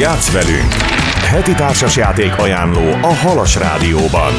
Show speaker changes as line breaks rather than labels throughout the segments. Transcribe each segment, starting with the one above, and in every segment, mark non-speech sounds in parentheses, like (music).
Játsz velünk! Heti társasjáték ajánló a Halas Rádióban.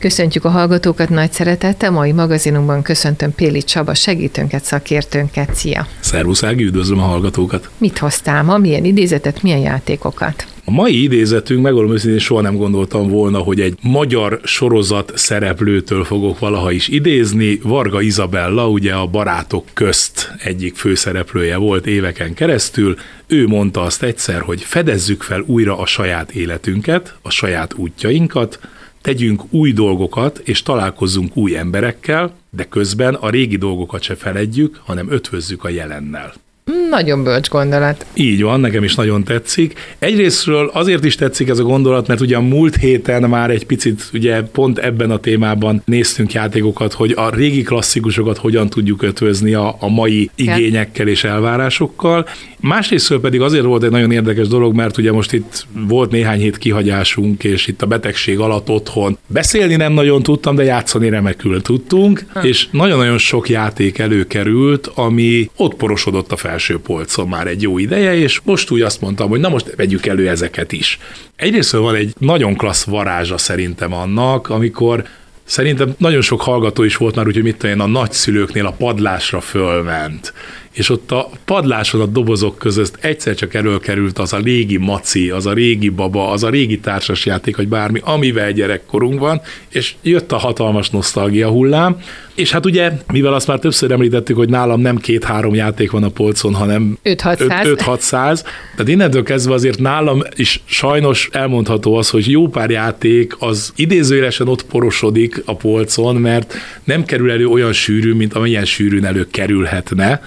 Köszöntjük a hallgatókat nagy szeretettel. Mai magazinunkban köszöntöm Péli Csaba segítőnket, szakértőnket. Szia!
Szervusz Ági, üdvözlöm a hallgatókat!
Mit hoztál ma? Milyen idézetet, milyen játékokat?
A mai idézetünk, megmondom őszintén, soha nem gondoltam volna, hogy egy magyar sorozat szereplőtől fogok valaha is idézni. Varga Izabella, ugye a barátok közt egyik főszereplője volt éveken keresztül. Ő mondta azt egyszer, hogy fedezzük fel újra a saját életünket, a saját útjainkat, tegyünk új dolgokat, és találkozzunk új emberekkel, de közben a régi dolgokat se feledjük, hanem ötvözzük a jelennel.
Nagyon bölcs gondolat.
Így van, nekem is nagyon tetszik. Egyrésztről azért is tetszik ez a gondolat, mert ugye a múlt héten már egy picit, ugye pont ebben a témában néztünk játékokat, hogy a régi klasszikusokat hogyan tudjuk ötvözni a, a mai igényekkel és elvárásokkal. Másrésztről pedig azért volt egy nagyon érdekes dolog, mert ugye most itt volt néhány hét kihagyásunk, és itt a betegség alatt otthon beszélni nem nagyon tudtam, de játszani remekül tudtunk, ha. és nagyon-nagyon sok játék előkerült, ami ott porosodott a felső polcon már egy jó ideje, és most úgy azt mondtam, hogy na most vegyük elő ezeket is. Egyrészt van egy nagyon klassz varázsa szerintem annak, amikor Szerintem nagyon sok hallgató is volt már, úgyhogy mit tudom én, a nagyszülőknél a padlásra fölment és ott a padláson a dobozok között egyszer csak előkerült az a régi maci, az a régi baba, az a régi társasjáték, vagy bármi, amivel gyerekkorunk van, és jött a hatalmas nosztalgia hullám, és hát ugye, mivel azt már többször említettük, hogy nálam nem két-három játék van a polcon, hanem 5-600, tehát innentől kezdve azért nálam is sajnos elmondható az, hogy jó pár játék az idézőjelesen ott porosodik a polcon, mert nem kerül elő olyan sűrű, mint amilyen sűrűn elő kerülhetne,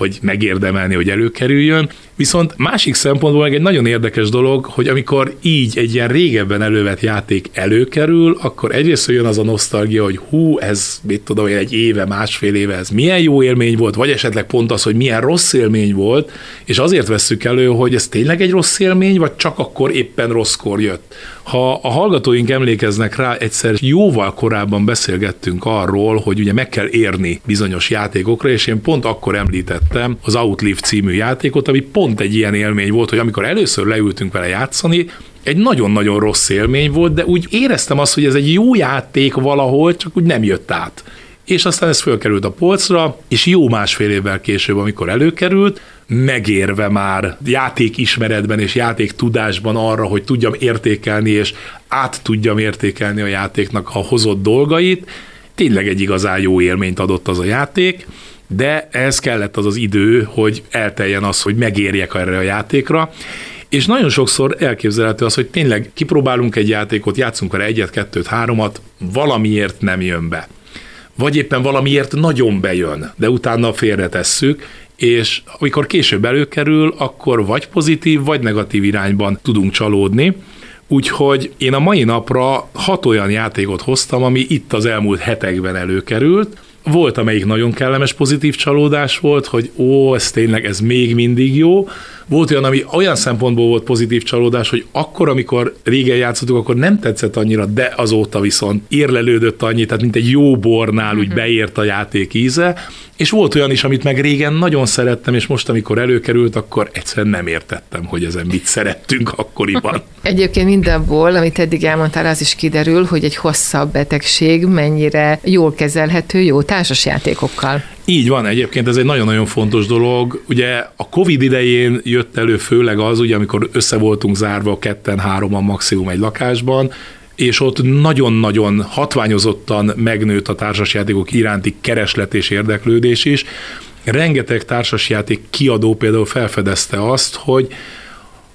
vagy megérdemelni, hogy előkerüljön. Viszont másik szempontból meg egy nagyon érdekes dolog, hogy amikor így egy ilyen régebben elővett játék előkerül, akkor egyrészt jön az a nosztalgia, hogy hú, ez mit tudom én, egy éve, másfél éve, ez milyen jó élmény volt, vagy esetleg pont az, hogy milyen rossz élmény volt, és azért vesszük elő, hogy ez tényleg egy rossz élmény, vagy csak akkor éppen rosszkor jött. Ha a hallgatóink emlékeznek rá, egyszer jóval korábban beszélgettünk arról, hogy ugye meg kell érni bizonyos játékokra, és én pont akkor említettem az Outlive című játékot, ami pont egy ilyen élmény volt, hogy amikor először leültünk vele játszani, egy nagyon-nagyon rossz élmény volt, de úgy éreztem azt, hogy ez egy jó játék valahol, csak úgy nem jött át. És aztán ez fölkerült a polcra, és jó másfél évvel később, amikor előkerült, megérve már játék ismeretben és játék tudásban arra, hogy tudjam értékelni, és át tudjam értékelni a játéknak a hozott dolgait, tényleg egy igazán jó élményt adott az a játék, de ehhez kellett az az idő, hogy elteljen az, hogy megérjek erre a játékra, és nagyon sokszor elképzelhető az, hogy tényleg kipróbálunk egy játékot, játszunk vele egyet, kettőt, háromat, valamiért nem jön be vagy éppen valamiért nagyon bejön, de utána félretesszük, és amikor később előkerül, akkor vagy pozitív, vagy negatív irányban tudunk csalódni. Úgyhogy én a mai napra hat olyan játékot hoztam, ami itt az elmúlt hetekben előkerült. Volt, amelyik nagyon kellemes pozitív csalódás volt, hogy ó, ez tényleg, ez még mindig jó. Volt olyan, ami olyan szempontból volt pozitív csalódás, hogy akkor, amikor régen játszottuk, akkor nem tetszett annyira, de azóta viszont érlelődött annyit, tehát mint egy jó bornál úgy mhm. beért a játék íze, és volt olyan is, amit meg régen nagyon szerettem, és most, amikor előkerült, akkor egyszerűen nem értettem, hogy ezen mit szerettünk akkoriban. (laughs)
Egyébként mindenból, amit eddig elmondtál, az is kiderül, hogy egy hosszabb betegség mennyire jól kezelhető jó társasjátékokkal.
Így van, egyébként ez egy nagyon-nagyon fontos dolog. Ugye a Covid idején jött elő főleg az, ugye amikor össze voltunk zárva ketten, hároman maximum egy lakásban, és ott nagyon-nagyon hatványozottan megnőtt a társasjátékok iránti kereslet és érdeklődés is. Rengeteg társasjáték kiadó például felfedezte azt, hogy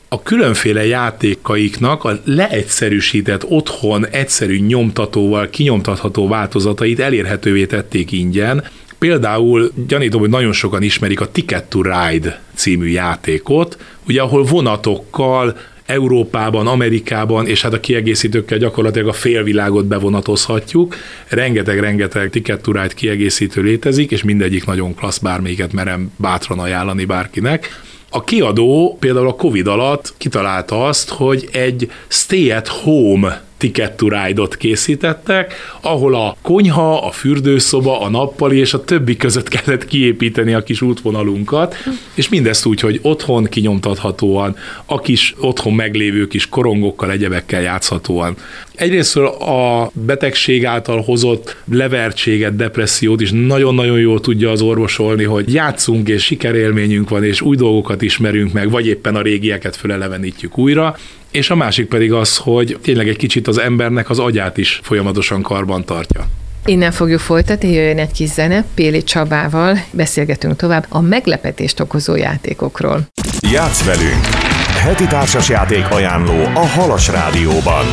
a különféle játékaiknak a leegyszerűsített otthon egyszerű nyomtatóval kinyomtatható változatait elérhetővé tették ingyen, Például gyanítom, hogy nagyon sokan ismerik a Ticket to Ride című játékot, ugye ahol vonatokkal Európában, Amerikában, és hát a kiegészítőkkel gyakorlatilag a félvilágot bevonatozhatjuk. Rengeteg-rengeteg Ticket to Ride kiegészítő létezik, és mindegyik nagyon klassz, bármelyiket merem bátran ajánlani bárkinek. A kiadó például a Covid alatt kitalálta azt, hogy egy stay at home Ticket to Ride-ot készítettek, ahol a konyha, a fürdőszoba, a nappali és a többi között kellett kiépíteni a kis útvonalunkat, és mindezt úgy, hogy otthon kinyomtathatóan, a kis otthon meglévő kis korongokkal, egyebekkel játszhatóan. Egyrésztről a betegség által hozott levertséget, depressziót is nagyon-nagyon jól tudja az orvosolni, hogy játszunk és sikerélményünk van, és új dolgokat ismerünk meg, vagy éppen a régieket fölelevenítjük újra, és a másik pedig az, hogy tényleg egy kicsit az embernek az agyát is folyamatosan karban tartja.
Innen fogjuk folytatni, jöjjön egy kis zene, Péli Csabával beszélgetünk tovább a meglepetést okozó játékokról.
Játsz velünk! Heti társasjáték ajánló a Halas Rádióban.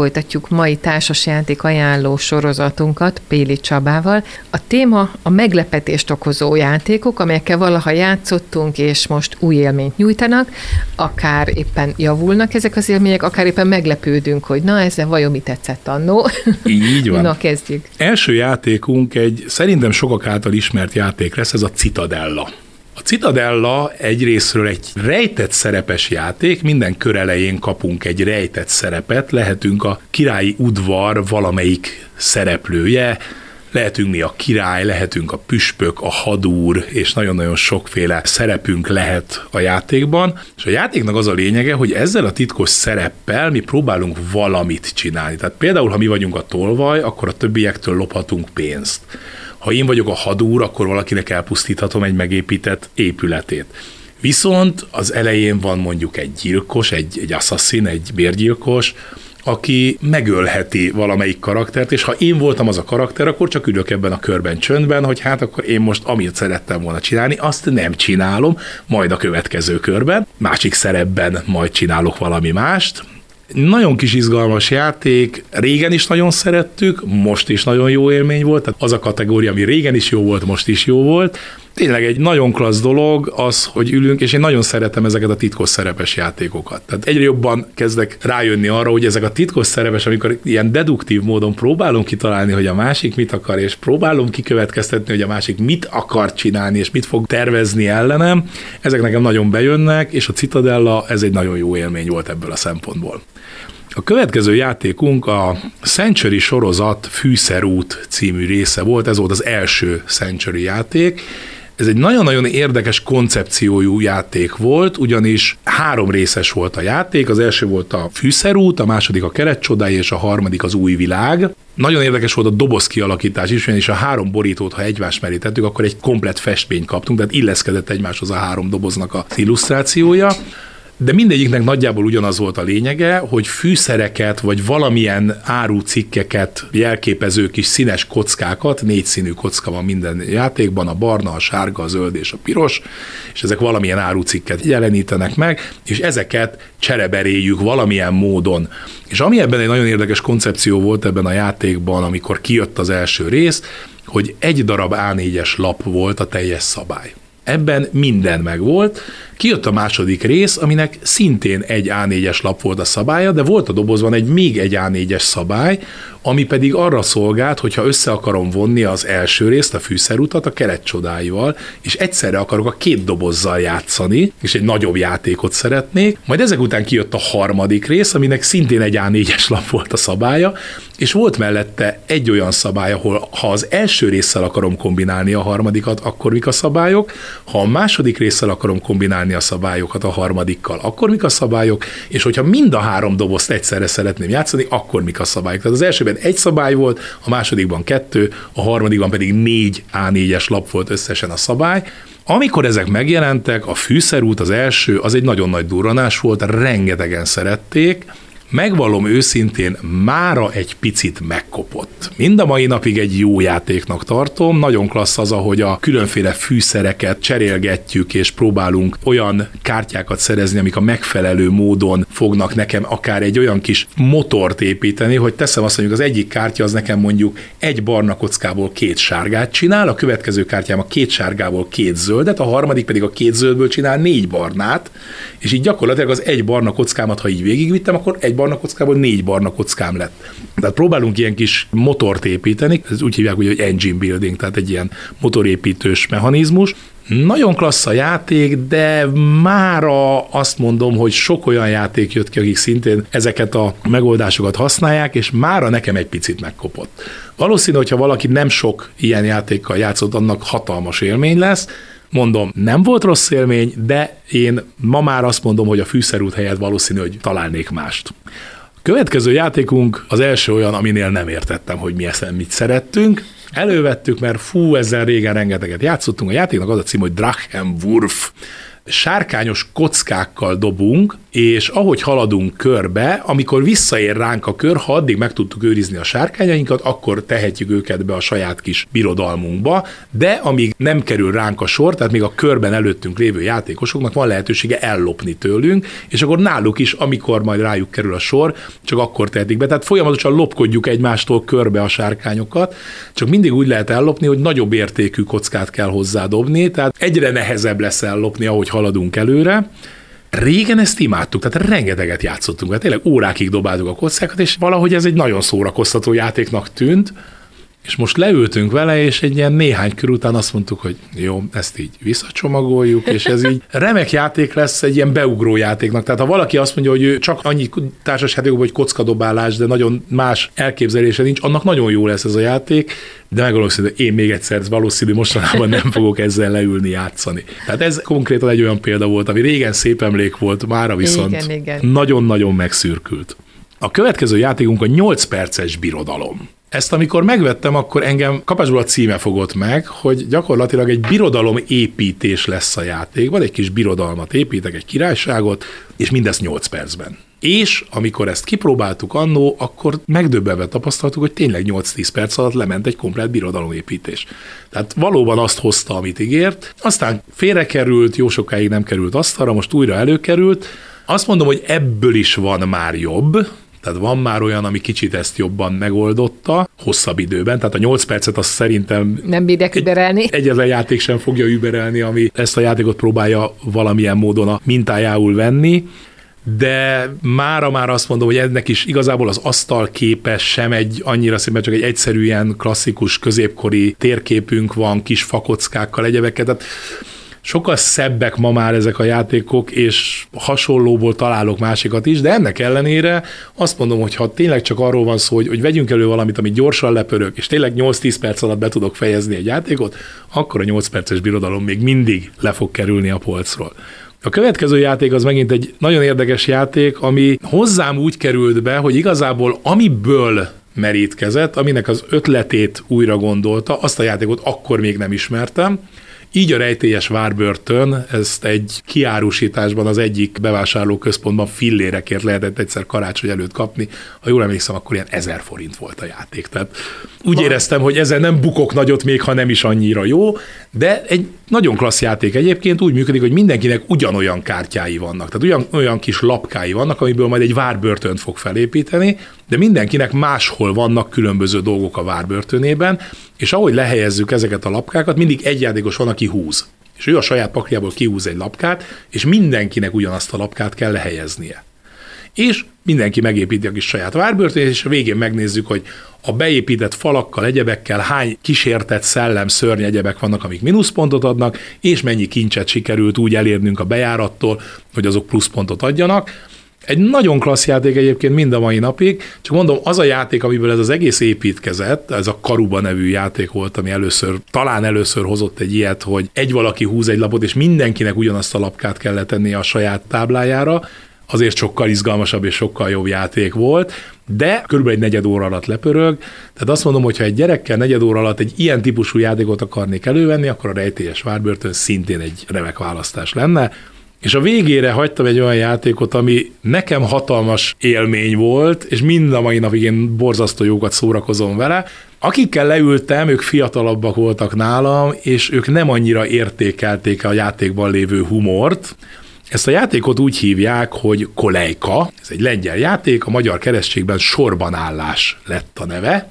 Folytatjuk mai társasjáték ajánló sorozatunkat Péli Csabával. A téma a meglepetést okozó játékok, amelyekkel valaha játszottunk, és most új élményt nyújtanak, akár éppen javulnak ezek az élmények, akár éppen meglepődünk, hogy na, ezzel vajon mi tetszett annó.
Így van. (laughs)
na, kezdjük.
Első játékunk egy szerintem sokak által ismert játék lesz, ez a Citadella. A Citadella egyrésztről egy rejtett szerepes játék, minden kör elején kapunk egy rejtett szerepet, lehetünk a királyi udvar valamelyik szereplője, lehetünk mi a király, lehetünk a püspök, a hadúr, és nagyon-nagyon sokféle szerepünk lehet a játékban. És a játéknak az a lényege, hogy ezzel a titkos szereppel mi próbálunk valamit csinálni. Tehát például, ha mi vagyunk a tolvaj, akkor a többiektől lophatunk pénzt ha én vagyok a hadúr, akkor valakinek elpusztíthatom egy megépített épületét. Viszont az elején van mondjuk egy gyilkos, egy, egy assassin, egy bérgyilkos, aki megölheti valamelyik karaktert, és ha én voltam az a karakter, akkor csak ülök ebben a körben csöndben, hogy hát akkor én most amit szerettem volna csinálni, azt nem csinálom, majd a következő körben, másik szerepben majd csinálok valami mást, nagyon kis izgalmas játék, régen is nagyon szerettük, most is nagyon jó élmény volt, tehát az a kategória, ami régen is jó volt, most is jó volt. Tényleg egy nagyon klassz dolog az, hogy ülünk, és én nagyon szeretem ezeket a titkos szerepes játékokat. Tehát egyre jobban kezdek rájönni arra, hogy ezek a titkos szerepes, amikor ilyen deduktív módon próbálunk kitalálni, hogy a másik mit akar, és próbálom kikövetkeztetni, hogy a másik mit akar csinálni, és mit fog tervezni ellenem, ezek nekem nagyon bejönnek, és a Citadella ez egy nagyon jó élmény volt ebből a szempontból. A következő játékunk a Century sorozat Fűszerút című része volt, ez volt az első Century játék, ez egy nagyon-nagyon érdekes koncepciójú játék volt, ugyanis három részes volt a játék. Az első volt a fűszerút, a második a keretcsodái, és a harmadik az új világ. Nagyon érdekes volt a doboz kialakítás is, ugyanis a három borítót, ha egymás mellé tettük, akkor egy komplet festményt kaptunk, tehát illeszkedett egymáshoz a három doboznak az illusztrációja de mindegyiknek nagyjából ugyanaz volt a lényege, hogy fűszereket vagy valamilyen árucikkeket jelképező kis színes kockákat, négy színű kocka van minden játékban, a barna, a sárga, a zöld és a piros, és ezek valamilyen árucikket jelenítenek meg, és ezeket csereberéljük valamilyen módon. És ami ebben egy nagyon érdekes koncepció volt ebben a játékban, amikor kijött az első rész, hogy egy darab A4-es lap volt a teljes szabály. Ebben minden megvolt, Kijött a második rész, aminek szintén egy A4-es lap volt a szabálya, de volt a dobozban egy még egy A4-es szabály, ami pedig arra szolgált, hogyha össze akarom vonni az első részt, a fűszerutat a keretcsodáival, és egyszerre akarok a két dobozzal játszani, és egy nagyobb játékot szeretnék. Majd ezek után kijött a harmadik rész, aminek szintén egy A4-es lap volt a szabálya, és volt mellette egy olyan szabály, ahol ha az első résszel akarom kombinálni a harmadikat, akkor mik a szabályok, ha a második résszel akarom kombinálni a szabályokat a harmadikkal, akkor mik a szabályok, és hogyha mind a három dobozt egyszerre szeretném játszani, akkor mik a szabályok. Tehát az elsőben egy szabály volt, a másodikban kettő, a harmadikban pedig négy A4-es lap volt összesen a szabály, amikor ezek megjelentek, a fűszerút az első, az egy nagyon nagy durranás volt, rengetegen szerették, megvallom őszintén, mára egy picit megkopott. Mind a mai napig egy jó játéknak tartom, nagyon klassz az, ahogy a különféle fűszereket cserélgetjük, és próbálunk olyan kártyákat szerezni, amik a megfelelő módon fognak nekem akár egy olyan kis motort építeni, hogy teszem azt mondjuk, az egyik kártya az nekem mondjuk egy barna kockából két sárgát csinál, a következő kártyám a két sárgából két zöldet, a harmadik pedig a két zöldből csinál négy barnát, és így gyakorlatilag az egy barna kockámat, ha így végigvittem, akkor egy barna kockából négy barna kockám lett. Tehát próbálunk ilyen kis motort építeni, ez úgy hívják, hogy engine building, tehát egy ilyen motorépítős mechanizmus, nagyon klassz a játék, de mára azt mondom, hogy sok olyan játék jött ki, akik szintén ezeket a megoldásokat használják, és mára nekem egy picit megkopott. Valószínű, hogyha valaki nem sok ilyen játékkal játszott, annak hatalmas élmény lesz, Mondom, nem volt rossz élmény, de én ma már azt mondom, hogy a fűszerút helyett valószínű, hogy találnék mást. Következő játékunk az első olyan, aminél nem értettem, hogy mi ezen mit szerettünk. Elővettük, mert fú, ezzel régen rengeteget játszottunk. A játéknak az a cím, hogy Drachenwurf sárkányos kockákkal dobunk, és ahogy haladunk körbe, amikor visszaér ránk a kör, ha addig meg tudtuk őrizni a sárkányainkat, akkor tehetjük őket be a saját kis birodalmunkba, de amíg nem kerül ránk a sor, tehát még a körben előttünk lévő játékosoknak van lehetősége ellopni tőlünk, és akkor náluk is, amikor majd rájuk kerül a sor, csak akkor tehetik be. Tehát folyamatosan lopkodjuk egymástól körbe a sárkányokat, csak mindig úgy lehet ellopni, hogy nagyobb értékű kockát kell hozzádobni, tehát egyre nehezebb lesz ellopni, ahogy haladunk előre. Régen ezt imádtuk, tehát rengeteget játszottunk, tehát tényleg órákig dobáltuk a kockákat, és valahogy ez egy nagyon szórakoztató játéknak tűnt, és most leültünk vele, és egy ilyen néhány kör után azt mondtuk, hogy jó, ezt így visszacsomagoljuk, és ez így remek játék lesz egy ilyen beugró játéknak. Tehát ha valaki azt mondja, hogy ő csak annyi társasjáték, hogy kockadobálás, de nagyon más elképzelése nincs, annak nagyon jó lesz ez a játék, de megvalószínű, hogy én még egyszer valószínű mostanában nem fogok ezzel leülni játszani. Tehát ez konkrétan egy olyan példa volt, ami régen szép emlék volt, mára viszont nagyon-nagyon megszürkült. A következő játékunk a 8 perces birodalom. Ezt amikor megvettem, akkor engem kapásból a címe fogott meg, hogy gyakorlatilag egy birodalom építés lesz a játékban, egy kis birodalmat építek, egy királyságot, és mindezt 8 percben. És amikor ezt kipróbáltuk annó, akkor megdöbbenve tapasztaltuk, hogy tényleg 8-10 perc alatt lement egy komplet birodalomépítés. Tehát valóban azt hozta, amit ígért, aztán félrekerült, jó sokáig nem került asztalra, most újra előkerült. Azt mondom, hogy ebből is van már jobb, tehát van már olyan, ami kicsit ezt jobban megoldotta, hosszabb időben, tehát a 8 percet azt szerintem...
Nem bídek überelni.
Egy, egyetlen játék sem fogja überelni, ami ezt a játékot próbálja valamilyen módon a mintájául venni. De mára már azt mondom, hogy ennek is igazából az asztal képe sem egy annyira szép, csak egy egyszerűen klasszikus középkori térképünk van, kis fakockákkal, egyebeket, tehát sokkal szebbek ma már ezek a játékok, és hasonlóból találok másikat is, de ennek ellenére azt mondom, hogy ha tényleg csak arról van szó, hogy, hogy vegyünk elő valamit, ami gyorsan lepörök, és tényleg 8-10 perc alatt be tudok fejezni egy játékot, akkor a 8 perces birodalom még mindig le fog kerülni a polcról. A következő játék az megint egy nagyon érdekes játék, ami hozzám úgy került be, hogy igazából amiből merítkezett, aminek az ötletét újra gondolta, azt a játékot akkor még nem ismertem, így a rejtélyes várbörtön, ezt egy kiárusításban az egyik bevásárlóközpontban fillérekért lehetett egyszer karácsony előtt kapni. Ha jól emlékszem, akkor ilyen ezer forint volt a játék. Tehát úgy éreztem, hogy ezzel nem bukok nagyot még, ha nem is annyira jó, de egy nagyon klassz játék egyébként úgy működik, hogy mindenkinek ugyanolyan kártyái vannak, tehát olyan, olyan kis lapkái vannak, amiből majd egy várbörtönt fog felépíteni, de mindenkinek máshol vannak különböző dolgok a várbörtönében, és ahogy lehelyezzük ezeket a lapkákat, mindig egy játékos van, aki húz. És ő a saját pakliából kihúz egy lapkát, és mindenkinek ugyanazt a lapkát kell lehelyeznie és mindenki megépíti a kis saját várbörtönét, és a végén megnézzük, hogy a beépített falakkal, egyebekkel hány kísértett szellem, szörny egyebek vannak, amik mínuszpontot adnak, és mennyi kincset sikerült úgy elérnünk a bejárattól, hogy azok pluszpontot adjanak. Egy nagyon klassz játék egyébként mind a mai napig, csak mondom, az a játék, amiből ez az egész építkezett, ez a Karuba nevű játék volt, ami először, talán először hozott egy ilyet, hogy egy valaki húz egy lapot, és mindenkinek ugyanazt a lapkát kell letennie a saját táblájára, azért sokkal izgalmasabb és sokkal jobb játék volt, de körülbelül egy negyed óra alatt lepörög. Tehát azt mondom, hogy ha egy gyerekkel negyed óra alatt egy ilyen típusú játékot akarnék elővenni, akkor a rejtélyes várbörtön szintén egy remek választás lenne. És a végére hagytam egy olyan játékot, ami nekem hatalmas élmény volt, és mind a mai napig én borzasztó jókat szórakozom vele. Akikkel leültem, ők fiatalabbak voltak nálam, és ők nem annyira értékelték a játékban lévő humort, ezt a játékot úgy hívják, hogy Kolejka, ez egy lengyel játék, a magyar keresztségben sorbanállás lett a neve.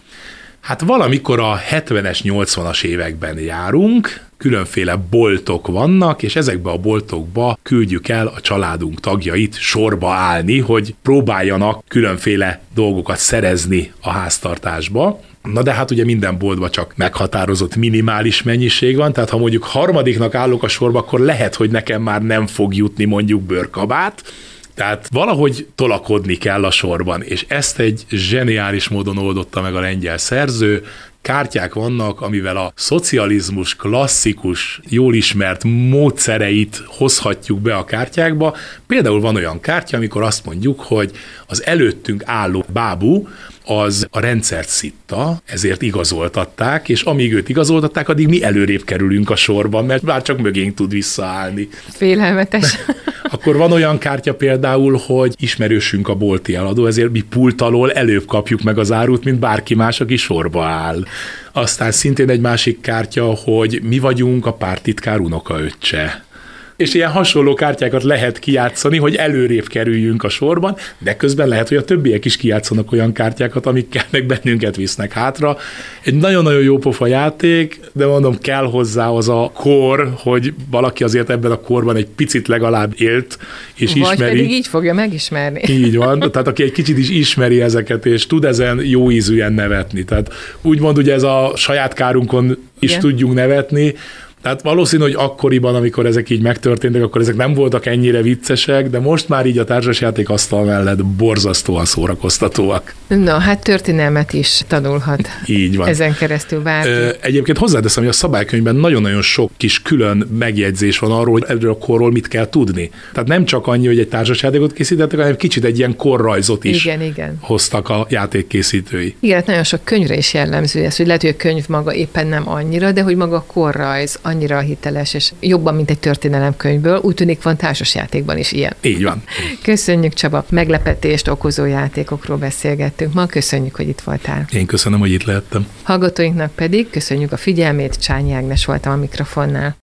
Hát valamikor a 70-es, 80-as években járunk, különféle boltok vannak, és ezekbe a boltokba küldjük el a családunk tagjait sorba állni, hogy próbáljanak különféle dolgokat szerezni a háztartásba. Na de hát ugye minden boltban csak meghatározott minimális mennyiség van, tehát ha mondjuk harmadiknak állok a sorba, akkor lehet, hogy nekem már nem fog jutni mondjuk bőrkabát, tehát valahogy tolakodni kell a sorban, és ezt egy zseniális módon oldotta meg a lengyel szerző, kártyák vannak, amivel a szocializmus klasszikus, jól ismert módszereit hozhatjuk be a kártyákba. Például van olyan kártya, amikor azt mondjuk, hogy az előttünk álló bábú az a rendszert szitta, ezért igazoltatták, és amíg őt igazoltatták, addig mi előrébb kerülünk a sorban, mert már csak mögénk tud visszaállni.
Félelmetes. (laughs)
Akkor van olyan kártya például, hogy ismerősünk a bolti eladó, ezért mi pult alól előbb kapjuk meg az árut, mint bárki más, aki sorba áll. Aztán szintén egy másik kártya, hogy mi vagyunk a pártitkár unokaöccse és ilyen hasonló kártyákat lehet kijátszani, hogy előrébb kerüljünk a sorban, de közben lehet, hogy a többiek is kijátszanak olyan kártyákat, amikkel meg bennünket visznek hátra. Egy nagyon-nagyon jó pofa játék, de mondom, kell hozzá az a kor, hogy valaki azért ebben a korban egy picit legalább élt, és
Vagy
ismeri.
pedig így fogja megismerni.
Így van, tehát aki egy kicsit is ismeri ezeket, és tud ezen jó ízűen nevetni. Tehát úgymond ugye ez a saját kárunkon is
Igen.
tudjunk nevetni, tehát valószínű, hogy akkoriban, amikor ezek így megtörténtek, akkor ezek nem voltak ennyire viccesek, de most már így a társasjáték asztal mellett borzasztóan szórakoztatóak.
Na, hát történelmet is tanulhat.
Így van.
Ezen keresztül bárki.
Egyébként hozzáteszem, hogy a szabálykönyvben nagyon-nagyon sok kis külön megjegyzés van arról, hogy erről a korról mit kell tudni. Tehát nem csak annyi, hogy egy társasjátékot készítettek, hanem kicsit egy ilyen korrajzot is
Igen, igen.
hoztak a játékkészítői.
Igen, hát nagyon sok könyvre is jellemző ez, hogy lehet, hogy a könyv maga éppen nem annyira, de hogy maga a korrajz annyira hiteles, és jobban, mint egy történelemkönyvből. Úgy tűnik van társasjátékban is ilyen.
Így van.
Köszönjük, Csaba, meglepetést okozó játékokról beszélgettünk ma. Köszönjük, hogy itt voltál.
Én köszönöm, hogy itt lehettem.
Hallgatóinknak pedig köszönjük a figyelmét, Csányi Ágnes voltam a mikrofonnál.